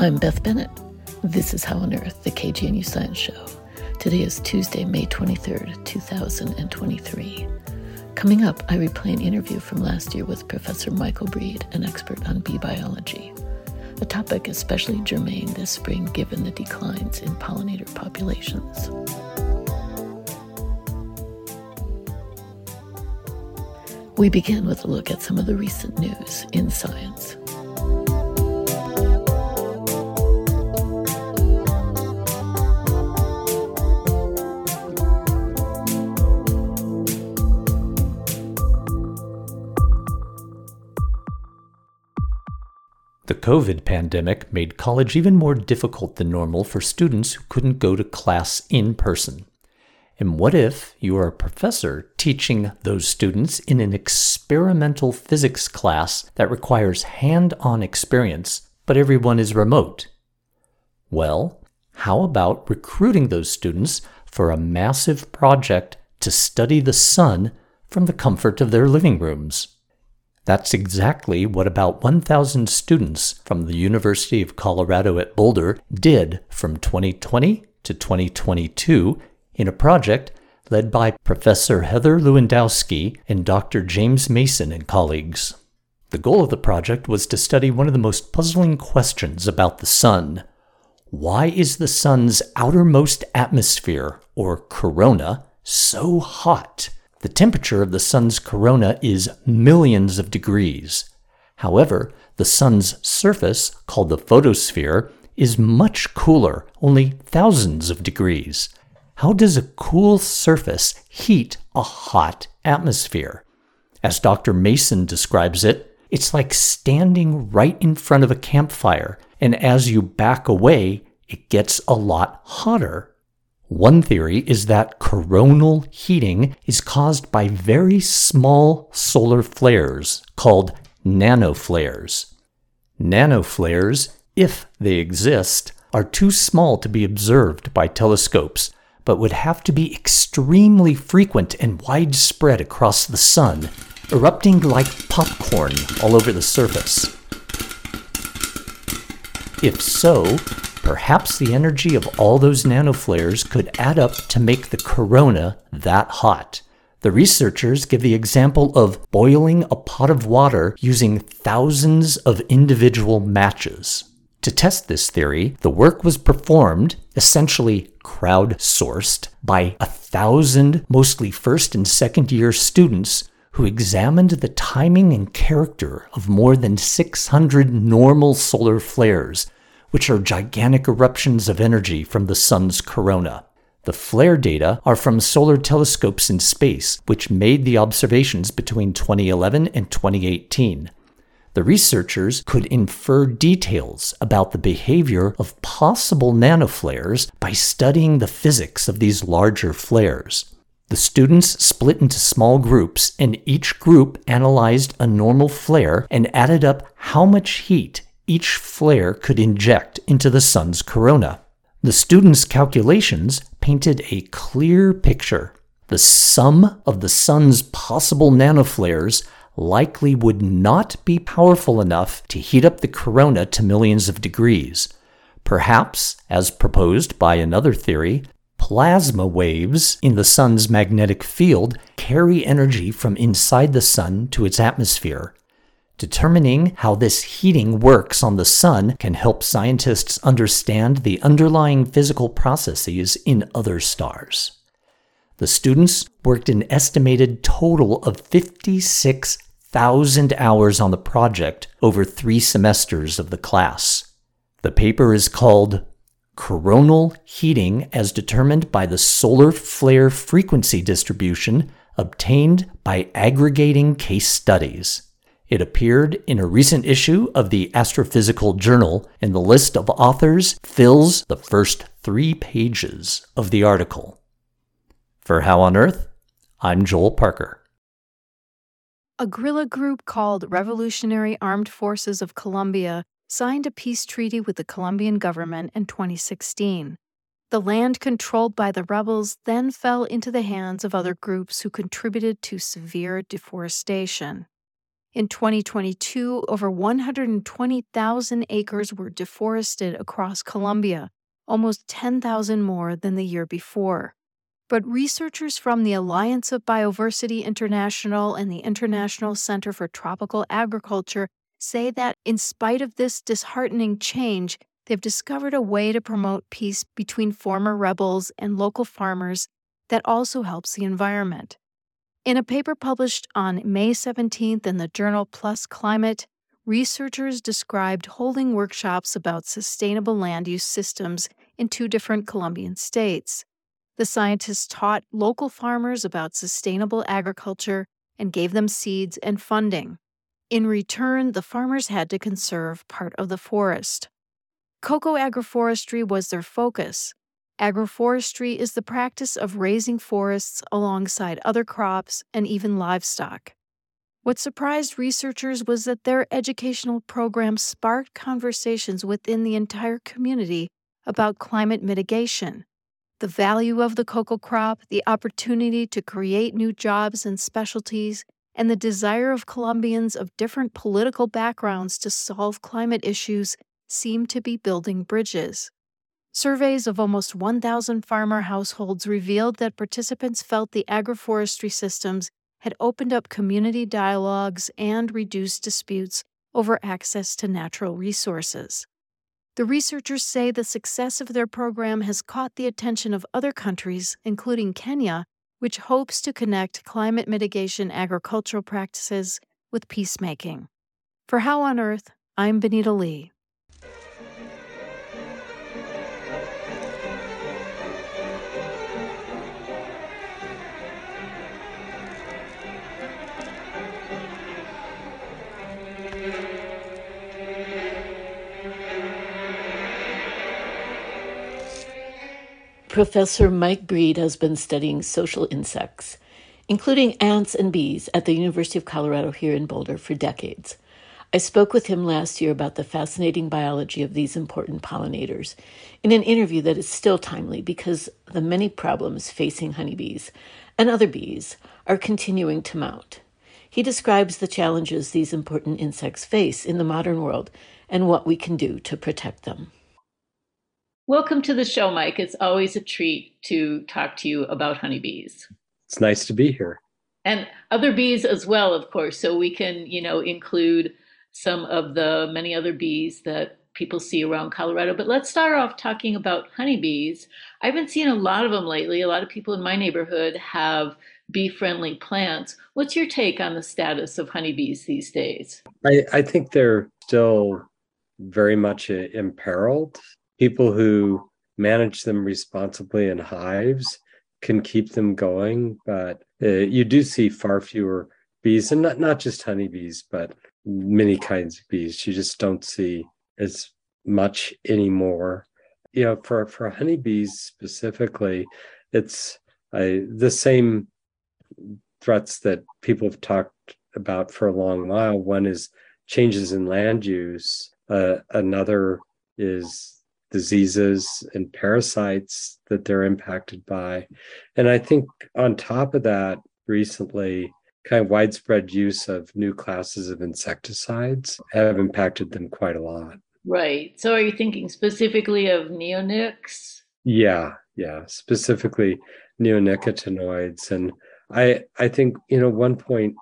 I'm Beth Bennett. This is How on Earth, the KGNU Science Show. Today is Tuesday, May 23rd, 2023. Coming up, I replay an interview from last year with Professor Michael Breed, an expert on bee biology, a topic especially germane this spring given the declines in pollinator populations. We begin with a look at some of the recent news in science. The COVID pandemic made college even more difficult than normal for students who couldn't go to class in person. And what if you are a professor teaching those students in an experimental physics class that requires hand on experience, but everyone is remote? Well, how about recruiting those students for a massive project to study the sun from the comfort of their living rooms? That's exactly what about 1,000 students from the University of Colorado at Boulder did from 2020 to 2022 in a project led by Professor Heather Lewandowski and Dr. James Mason and colleagues. The goal of the project was to study one of the most puzzling questions about the Sun. Why is the Sun's outermost atmosphere, or corona, so hot? The temperature of the sun's corona is millions of degrees. However, the sun's surface, called the photosphere, is much cooler, only thousands of degrees. How does a cool surface heat a hot atmosphere? As Dr. Mason describes it, it's like standing right in front of a campfire, and as you back away, it gets a lot hotter. One theory is that coronal heating is caused by very small solar flares called nanoflares. Nanoflares, if they exist, are too small to be observed by telescopes, but would have to be extremely frequent and widespread across the sun, erupting like popcorn all over the surface. If so, Perhaps the energy of all those nanoflares could add up to make the corona that hot. The researchers give the example of boiling a pot of water using thousands of individual matches. To test this theory, the work was performed, essentially crowdsourced, by a thousand mostly first and second year students who examined the timing and character of more than 600 normal solar flares which are gigantic eruptions of energy from the sun's corona. The flare data are from solar telescopes in space, which made the observations between 2011 and 2018. The researchers could infer details about the behavior of possible nanoflares by studying the physics of these larger flares. The students split into small groups, and each group analyzed a normal flare and added up how much heat each flare could inject into the sun's corona. The students' calculations painted a clear picture. The sum of the sun's possible nanoflares likely would not be powerful enough to heat up the corona to millions of degrees. Perhaps, as proposed by another theory, plasma waves in the sun's magnetic field carry energy from inside the sun to its atmosphere, Determining how this heating works on the sun can help scientists understand the underlying physical processes in other stars. The students worked an estimated total of 56,000 hours on the project over three semesters of the class. The paper is called Coronal Heating as Determined by the Solar Flare Frequency Distribution Obtained by Aggregating Case Studies. It appeared in a recent issue of the Astrophysical Journal, and the list of authors fills the first three pages of the article. For How on Earth, I'm Joel Parker. A guerrilla group called Revolutionary Armed Forces of Colombia signed a peace treaty with the Colombian government in 2016. The land controlled by the rebels then fell into the hands of other groups who contributed to severe deforestation. In 2022, over 120,000 acres were deforested across Colombia, almost 10,000 more than the year before. But researchers from the Alliance of Bioversity International and the International Center for Tropical Agriculture say that, in spite of this disheartening change, they've discovered a way to promote peace between former rebels and local farmers that also helps the environment. In a paper published on May 17th in the journal PLOS Climate, researchers described holding workshops about sustainable land use systems in two different Colombian states. The scientists taught local farmers about sustainable agriculture and gave them seeds and funding. In return, the farmers had to conserve part of the forest. Cocoa agroforestry was their focus, Agroforestry is the practice of raising forests alongside other crops and even livestock. What surprised researchers was that their educational program sparked conversations within the entire community about climate mitigation, the value of the cocoa crop, the opportunity to create new jobs and specialties, and the desire of Colombians of different political backgrounds to solve climate issues seemed to be building bridges. Surveys of almost 1,000 farmer households revealed that participants felt the agroforestry systems had opened up community dialogues and reduced disputes over access to natural resources. The researchers say the success of their program has caught the attention of other countries, including Kenya, which hopes to connect climate mitigation agricultural practices with peacemaking. For How on Earth, I'm Benita Lee. Professor Mike Breed has been studying social insects, including ants and bees, at the University of Colorado here in Boulder for decades. I spoke with him last year about the fascinating biology of these important pollinators in an interview that is still timely because the many problems facing honeybees and other bees are continuing to mount. He describes the challenges these important insects face in the modern world and what we can do to protect them. Welcome to the show, Mike. It's always a treat to talk to you about honeybees. It's nice to be here. And other bees as well, of course. So we can, you know, include some of the many other bees that people see around Colorado. But let's start off talking about honeybees. I've been seeing a lot of them lately. A lot of people in my neighborhood have bee friendly plants. What's your take on the status of honeybees these days? I, I think they're still very much uh, imperiled people who manage them responsibly in hives can keep them going, but uh, you do see far fewer bees, and not not just honeybees, but many kinds of bees. You just don't see as much anymore. You know, for for honeybees specifically, it's uh, the same threats that people have talked about for a long while. One is changes in land use. Uh, another is diseases and parasites that they're impacted by. And I think on top of that, recently, kind of widespread use of new classes of insecticides have impacted them quite a lot. Right. So are you thinking specifically of neonics? Yeah, yeah, specifically neonicotinoids. And I I think, you know, one point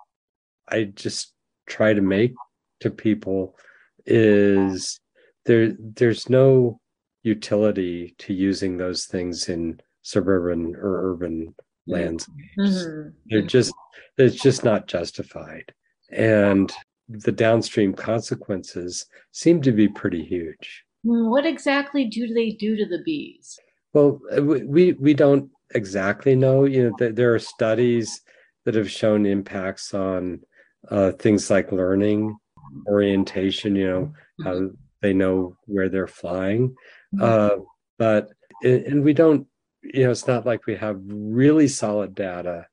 I just try to make to people is there there's no utility to using those things in suburban or urban lands. Mm-hmm. They're just it's just not justified. And the downstream consequences seem to be pretty huge. What exactly do they do to the bees? Well, we we don't exactly know. You know, there are studies that have shown impacts on uh, things like learning, orientation. You know, how mm-hmm. they know where they're flying. Mm-hmm. Uh, but and we don't, you know, it's not like we have really solid data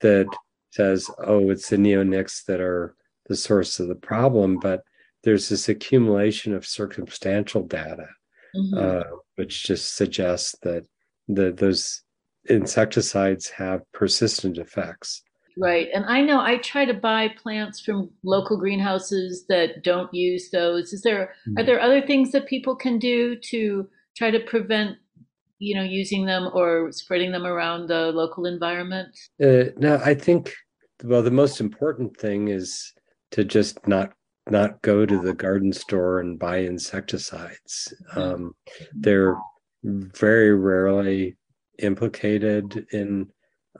that says, oh, it's the neonics that are the source of the problem, but there's this accumulation of circumstantial data, mm-hmm. uh, which just suggests that the, those insecticides have persistent effects. Right. And I know I try to buy plants from local greenhouses that don't use those. Is there mm-hmm. are there other things that people can do to try to prevent you know using them or spreading them around the local environment? Uh, no, I think well the most important thing is to just not not go to the garden store and buy insecticides. Um, they're very rarely implicated in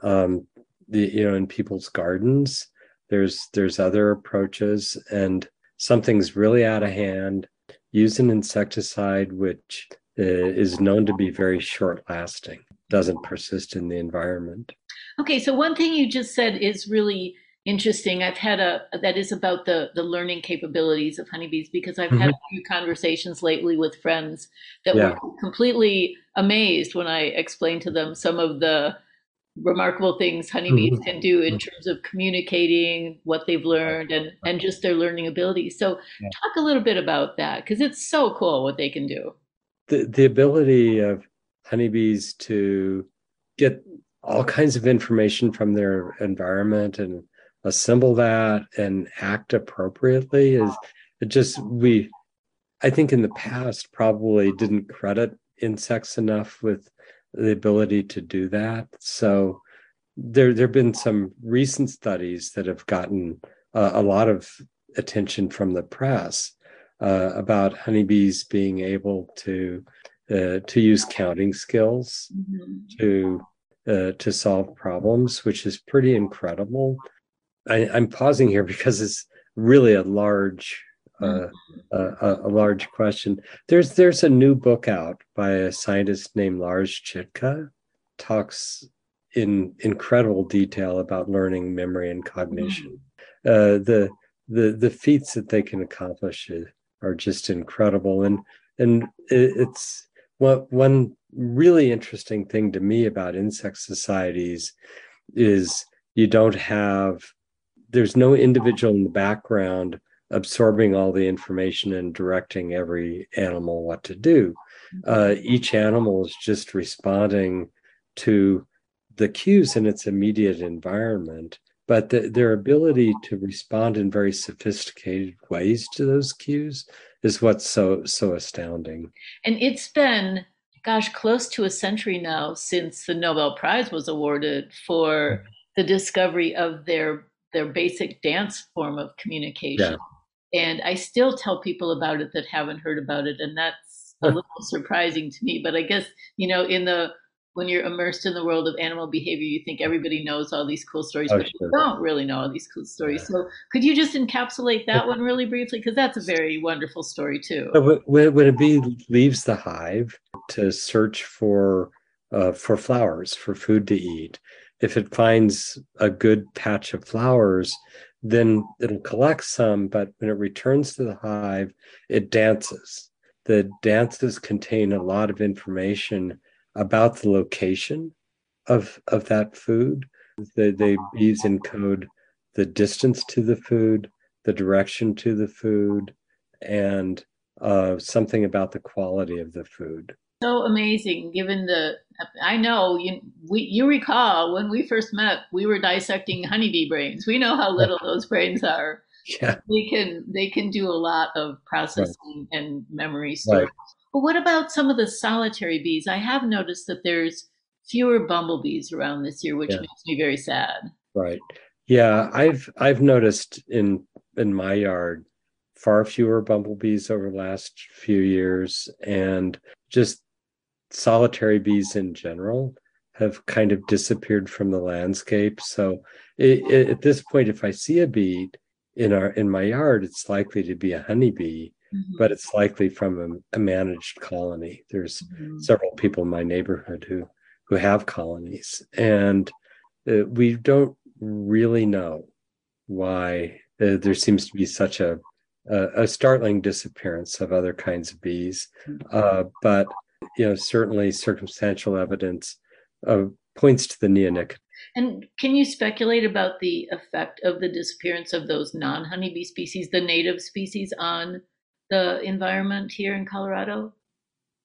um, the you know in people's gardens there's there's other approaches and something's really out of hand use an insecticide which uh, is known to be very short lasting doesn't persist in the environment okay so one thing you just said is really interesting i've had a that is about the the learning capabilities of honeybees because i've mm-hmm. had a few conversations lately with friends that yeah. were completely amazed when i explained to them some of the remarkable things honeybees can do in terms of communicating what they've learned and and just their learning ability. so yeah. talk a little bit about that because it's so cool what they can do the the ability of honeybees to get all kinds of information from their environment and assemble that and act appropriately is it just we i think in the past probably didn't credit insects enough with the ability to do that. So there there have been some recent studies that have gotten uh, a lot of attention from the press uh, about honeybees being able to uh, to use counting skills mm-hmm. to uh, to solve problems, which is pretty incredible. I, I'm pausing here because it's really a large uh, a, a, large question. There's there's a new book out by a scientist named Lars Chittka, talks in incredible detail about learning, memory, and cognition. Mm. Uh, the the the feats that they can accomplish are just incredible, and and it's what one really interesting thing to me about insect societies is you don't have there's no individual in the background absorbing all the information and directing every animal what to do. Uh, each animal is just responding to the cues in its immediate environment, but the, their ability to respond in very sophisticated ways to those cues is what's so so astounding. And it's been, gosh, close to a century now since the Nobel Prize was awarded for the discovery of their their basic dance form of communication. Yeah. And I still tell people about it that haven't heard about it. And that's a little surprising to me. But I guess, you know, in the when you're immersed in the world of animal behavior, you think everybody knows all these cool stories, oh, but sure. you don't really know all these cool stories. Yeah. So, could you just encapsulate that one really briefly? Because that's a very wonderful story, too. When, when a bee leaves the hive to search for uh, for flowers, for food to eat, if it finds a good patch of flowers, then it'll collect some, but when it returns to the hive, it dances. The dances contain a lot of information about the location of, of that food. The, the bees encode the distance to the food, the direction to the food, and uh, something about the quality of the food so amazing given the i know you we, you recall when we first met we were dissecting honeybee brains. We know how little those brains are. Yeah. They can they can do a lot of processing right. and memory stuff. Right. but what about some of the solitary bees? I have noticed that there's fewer bumblebees around this year which yeah. makes me very sad. Right. Yeah i've i've noticed in in my yard far fewer bumblebees over the last few years and just solitary bees in general have kind of disappeared from the landscape. So it, it, at this point, if I see a bee in our in my yard, it's likely to be a honeybee, mm-hmm. but it's likely from a, a managed colony. There's mm-hmm. several people in my neighborhood who who have colonies, and uh, we don't really know why uh, there seems to be such a, a, a startling disappearance of other kinds of bees. Mm-hmm. Uh, but you know, certainly circumstantial evidence uh, points to the neonicotinoids. And can you speculate about the effect of the disappearance of those non honeybee species, the native species, on the environment here in Colorado?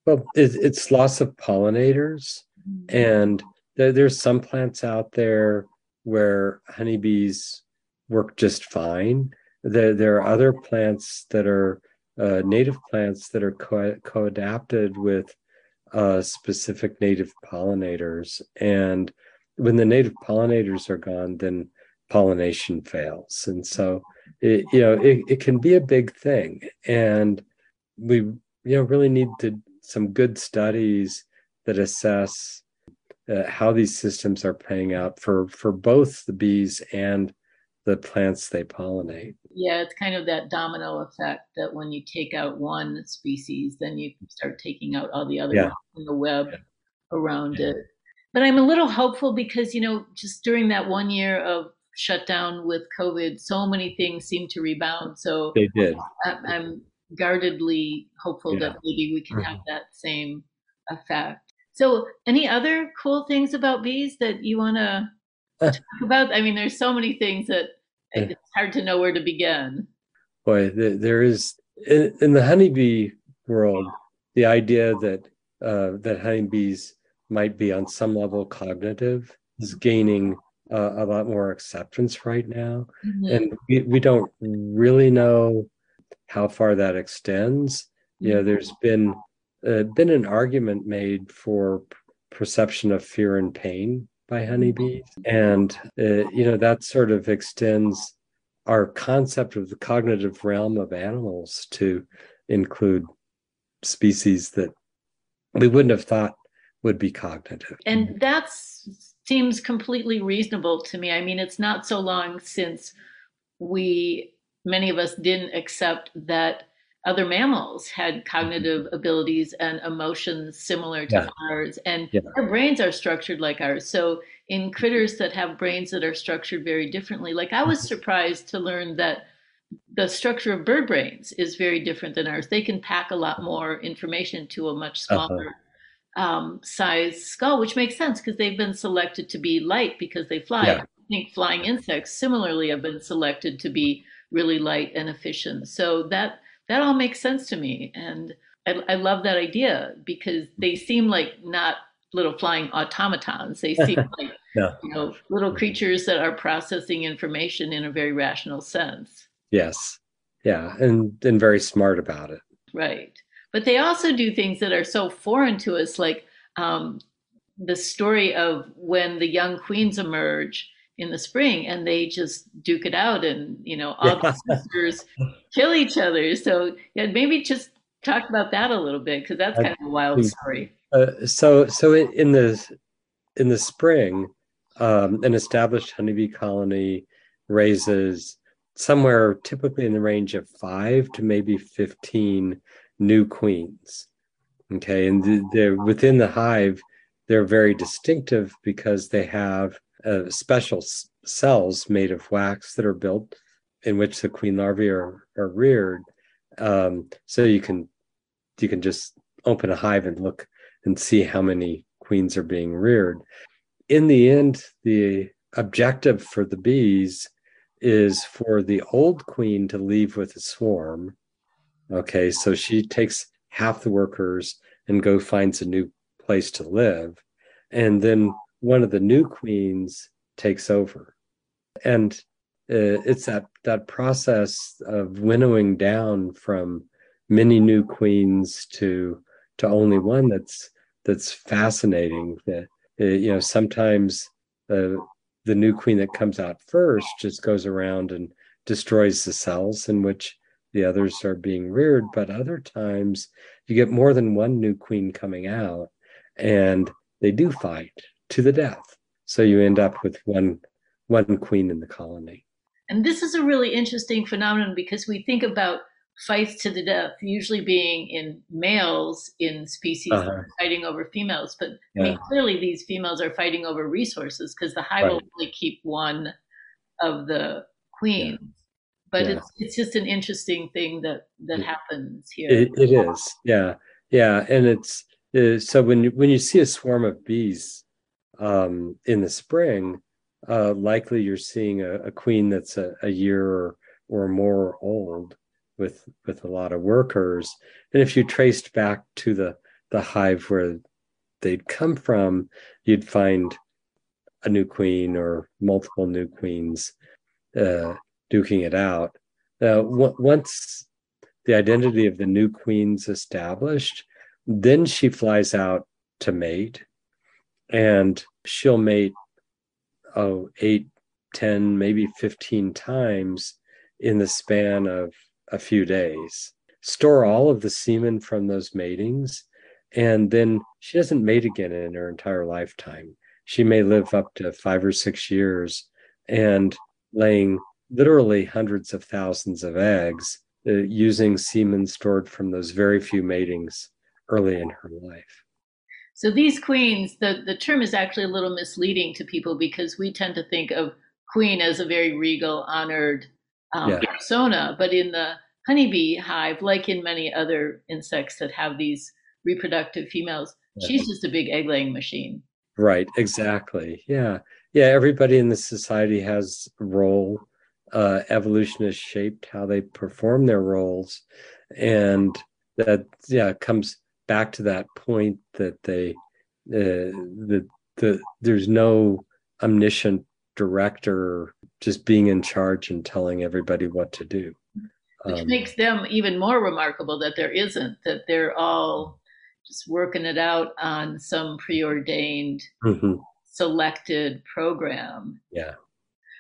Well, it, it's loss of pollinators, mm-hmm. and there, there's some plants out there where honeybees work just fine. There, there are other plants that are uh, native plants that are co-adapted with uh, specific native pollinators. And when the native pollinators are gone, then pollination fails. And so, it, you know, it, it can be a big thing. And we, you know, really need to some good studies that assess uh, how these systems are playing out for for both the bees and the plants they pollinate. Yeah, it's kind of that domino effect that when you take out one species, then you start taking out all the other yeah. in the web yeah. around yeah. it. But I'm a little hopeful because, you know, just during that one year of shutdown with COVID, so many things seem to rebound. So they did. I'm guardedly hopeful that maybe we can mm-hmm. have that same effect. So, any other cool things about bees that you want to talk about? I mean, there's so many things that it's hard to know where to begin. Boy, there is in, in the honeybee world the idea that uh, that honeybees might be on some level cognitive is gaining uh, a lot more acceptance right now, mm-hmm. and we, we don't really know how far that extends. Mm-hmm. You know, there's been uh, been an argument made for perception of fear and pain by honeybees. And, uh, you know, that sort of extends our concept of the cognitive realm of animals to include species that we wouldn't have thought would be cognitive. And that seems completely reasonable to me. I mean, it's not so long since we, many of us, didn't accept that other mammals had mm-hmm. cognitive abilities and emotions similar to yeah. ours and yeah. their brains are structured like ours so in critters that have brains that are structured very differently like i was mm-hmm. surprised to learn that the structure of bird brains is very different than ours they can pack a lot more information to a much uh-huh. smaller uh-huh. um, size skull which makes sense because they've been selected to be light because they fly yeah. i think flying insects similarly have been selected to be really light and efficient so that that all makes sense to me. And I, I love that idea because they seem like not little flying automatons. They seem like yeah. you know little creatures that are processing information in a very rational sense. Yes. Yeah, and and very smart about it. Right. But they also do things that are so foreign to us, like um, the story of when the young queens emerge in the spring and they just duke it out and you know all the sisters kill each other. So yeah maybe just talk about that a little bit because that's kind of a wild story. Uh, so so in the in the spring um, an established honeybee colony raises somewhere typically in the range of five to maybe 15 new queens okay? And they're within the hive they're very distinctive because they have uh, special s- cells made of wax that are built in which the queen larvae are, are reared. Um, so you can you can just open a hive and look and see how many queens are being reared. In the end, the objective for the bees is for the old queen to leave with a swarm. Okay, so she takes half the workers and go finds a new place to live. And then one of the new queens takes over. And uh, it's that that process of winnowing down from many new queens to to only one that's that's fascinating that uh, you know sometimes uh, the new queen that comes out first just goes around and destroys the cells in which the others are being reared. But other times you get more than one new queen coming out and they do fight to the death. So you end up with one one queen in the colony. And this is a really interesting phenomenon because we think about fights to the death usually being in males in species uh-huh. fighting over females. But yeah. I mean, clearly these females are fighting over resources because the hive right. will only keep one of the queens. Yeah. But yeah. it's it's just an interesting thing that that happens here. it, it is, yeah, yeah, and it's uh, so when you, when you see a swarm of bees um, in the spring, uh, likely you're seeing a, a queen that's a, a, year or, or more old with with a lot of workers. And if you traced back to the the hive where they'd come from, you'd find a new queen or multiple new queens uh, duking it out. Uh, w- once the identity of the new queen's established, then she flies out to mate, and she'll mate oh eight, ten, maybe fifteen times in the span of a few days. Store all of the semen from those matings, and then she doesn't mate again in her entire lifetime. She may live up to five or six years and laying literally hundreds of thousands of eggs uh, using semen stored from those very few matings early in her life. So these queens, the, the term is actually a little misleading to people because we tend to think of queen as a very regal, honored um, yeah. persona, but in the honeybee hive, like in many other insects that have these reproductive females, yeah. she's just a big egg laying machine. Right, exactly. Yeah. Yeah, everybody in the society has a role. Uh, evolution has shaped how they perform their roles. And that, yeah, comes back to that point that they, uh, the, the, there's no omniscient director just being in charge and telling everybody what to do. Which um, makes them even more remarkable that there isn't, that they're all just working it out on some preordained mm-hmm. selected program yeah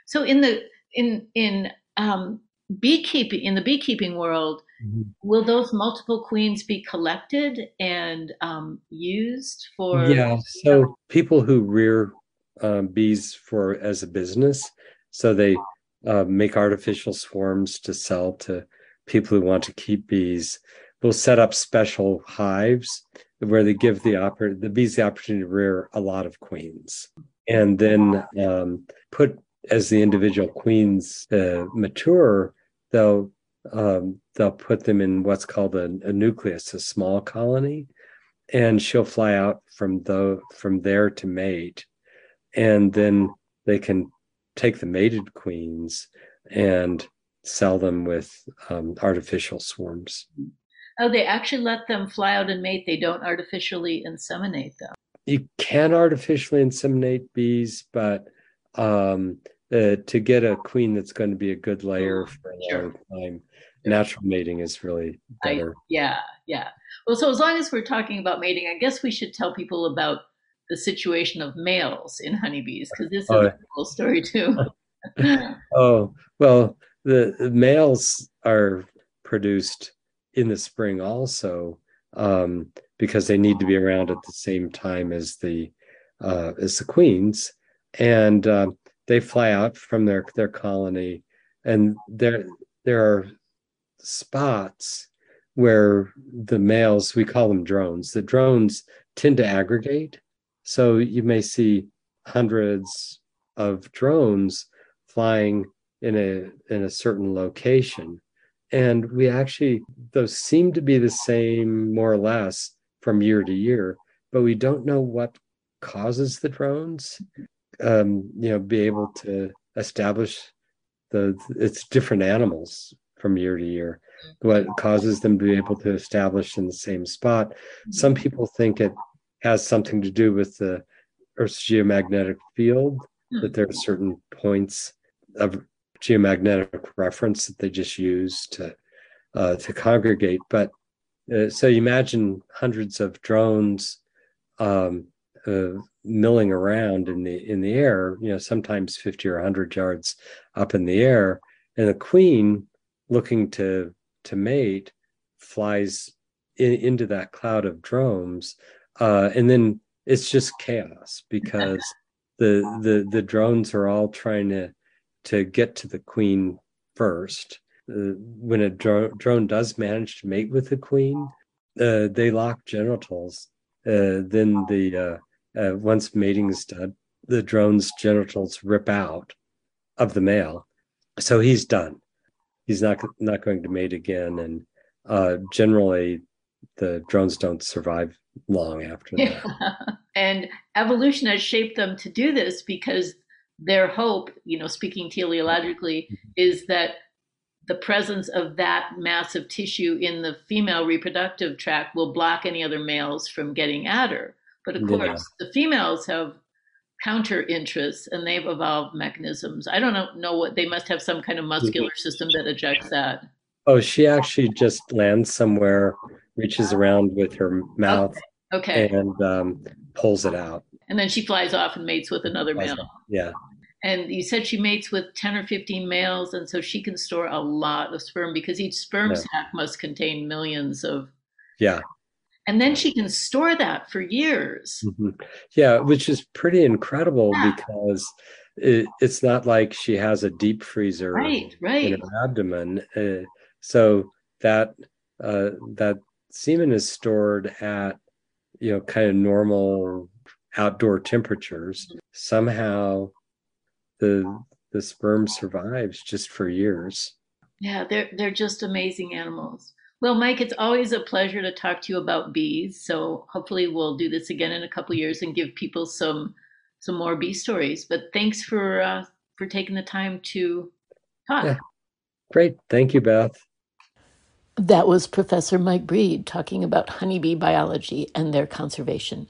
so in the in in um, beekeeping in the beekeeping world mm-hmm. will those multiple queens be collected and um, used for yeah so people who rear um, bees for as a business so they uh, make artificial swarms to sell to people who want to keep bees. Will set up special hives where they give the oper- the bees the opportunity to rear a lot of queens, and then um, put as the individual queens uh, mature, they'll um, they'll put them in what's called a, a, nucleus, a small colony, and she'll fly out from the from there to mate, and then they can take the mated queens and sell them with um, artificial swarms. Oh, they actually let them fly out and mate. They don't artificially inseminate them. You can artificially inseminate bees, but um, uh, to get a queen that's going to be a good layer mm, for a sure. long time, natural mating is really better. I, yeah, yeah. Well, so as long as we're talking about mating, I guess we should tell people about the situation of males in honeybees because this is oh, a cool story too. oh well, the, the males are produced in the spring also um, because they need to be around at the same time as the uh, as the queens, and uh, they fly out from their their colony, and there there are spots where the males we call them drones. The drones tend to aggregate, so you may see hundreds of drones flying in a in a certain location and we actually, those seem to be the same more or less from year to year, but we don't know what causes the drones. Um, you know, be able to establish the it's different animals from year to year. What causes them to be able to establish in the same spot? Some people think it has something to do with the Earth's geomagnetic field, that there are certain points of geomagnetic reference that they just use to uh, to congregate. But uh, so you imagine hundreds of drones um, uh, milling around in the in the air. You know, sometimes fifty or hundred yards up in the air, and the queen looking to to mate flies in, into that cloud of drones, uh, and then it's just chaos because the the the drones are all trying to to get to the queen first. Uh, when a dro- drone does manage to mate with the queen, uh, they lock genitals. Uh, then the uh, uh, once mating is done, the drone's genitals rip out of the male, so he's done. He's not not going to mate again, and uh, generally, the drones don't survive long after that. and evolution has shaped them to do this because their hope, you know, speaking teleologically, mm-hmm. is that the presence of that massive tissue in the female reproductive tract will block any other males from getting at her. But of course, the females have counter interests and they've evolved mechanisms. I don't know, know what they must have some kind of muscular system that ejects that. Oh, she actually just lands somewhere, reaches around with her mouth, okay, okay. and um, pulls it out. And then she flies off and mates with another male. Yeah. And you said she mates with 10 or 15 males, and so she can store a lot of sperm because each sperm yeah. sac must contain millions of. Yeah. And then she can store that for years. Mm-hmm. Yeah, which is pretty incredible yeah. because it, it's not like she has a deep freezer right, right. in her abdomen. Uh, so that uh, that semen is stored at you know kind of normal outdoor temperatures. Somehow the the sperm survives just for years. Yeah, they're they're just amazing animals. Well, Mike, it's always a pleasure to talk to you about bees. So hopefully we'll do this again in a couple years and give people some some more bee stories. But thanks for uh, for taking the time to talk. Yeah. Great, thank you, Beth. That was Professor Mike Breed talking about honeybee biology and their conservation.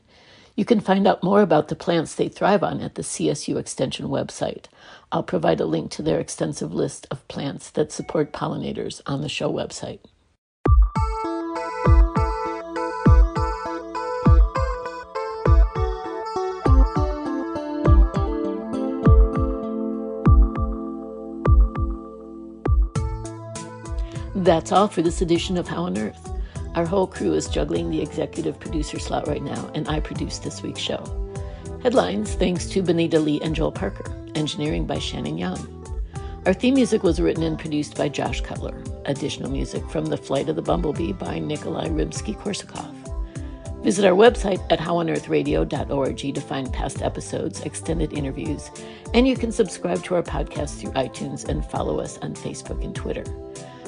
You can find out more about the plants they thrive on at the CSU Extension website. I'll provide a link to their extensive list of plants that support pollinators on the show website. That's all for this edition of How on Earth. Our whole crew is juggling the executive producer slot right now, and I produce this week's show. Headlines thanks to Benita Lee and Joel Parker. Engineering by Shannon Young. Our theme music was written and produced by Josh Cutler. Additional music from The Flight of the Bumblebee by Nikolai Rimsky-Korsakov. Visit our website at howonearthradio.org to find past episodes, extended interviews, and you can subscribe to our podcast through iTunes and follow us on Facebook and Twitter.